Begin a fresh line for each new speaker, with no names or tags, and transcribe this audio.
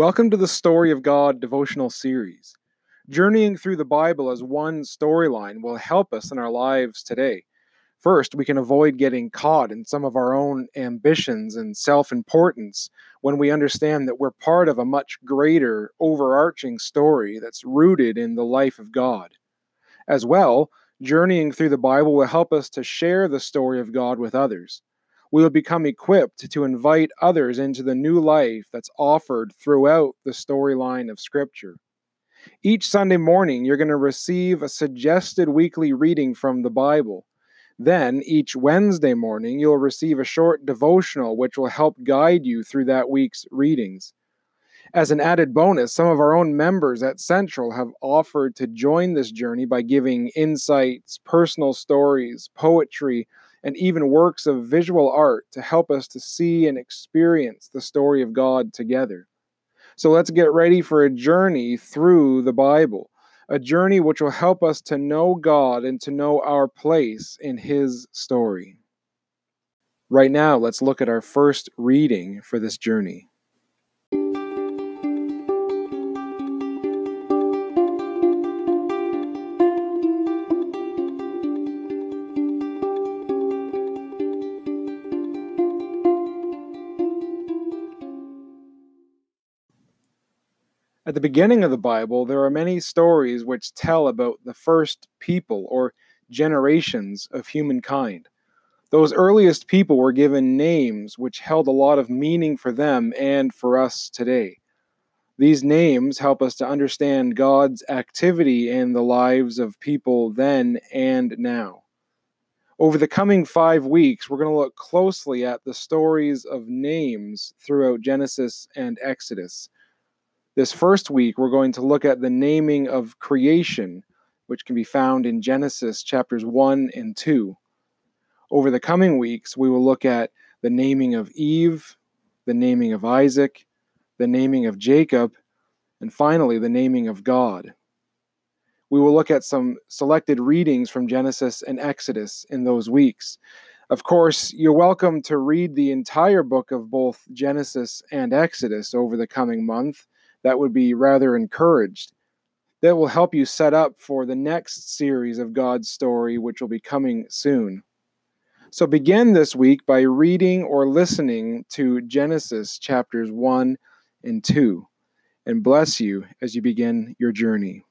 Welcome to the Story of God devotional series. Journeying through the Bible as one storyline will help us in our lives today. First, we can avoid getting caught in some of our own ambitions and self importance when we understand that we're part of a much greater, overarching story that's rooted in the life of God. As well, journeying through the Bible will help us to share the story of God with others we will become equipped to invite others into the new life that's offered throughout the storyline of Scripture. Each Sunday morning, you're going to receive a suggested weekly reading from the Bible. Then, each Wednesday morning, you'll receive a short devotional which will help guide you through that week's readings. As an added bonus, some of our own members at Central have offered to join this journey by giving insights, personal stories, poetry, and even works of visual art to help us to see and experience the story of God together. So let's get ready for a journey through the Bible, a journey which will help us to know God and to know our place in His story. Right now, let's look at our first reading for this journey. At the beginning of the Bible, there are many stories which tell about the first people or generations of humankind. Those earliest people were given names which held a lot of meaning for them and for us today. These names help us to understand God's activity in the lives of people then and now. Over the coming five weeks, we're going to look closely at the stories of names throughout Genesis and Exodus. This first week, we're going to look at the naming of creation, which can be found in Genesis chapters 1 and 2. Over the coming weeks, we will look at the naming of Eve, the naming of Isaac, the naming of Jacob, and finally, the naming of God. We will look at some selected readings from Genesis and Exodus in those weeks. Of course, you're welcome to read the entire book of both Genesis and Exodus over the coming month that would be rather encouraged. That will help you set up for the next series of God's story, which will be coming soon. So begin this week by reading or listening to Genesis chapters 1 and 2, and bless you as you begin your journey.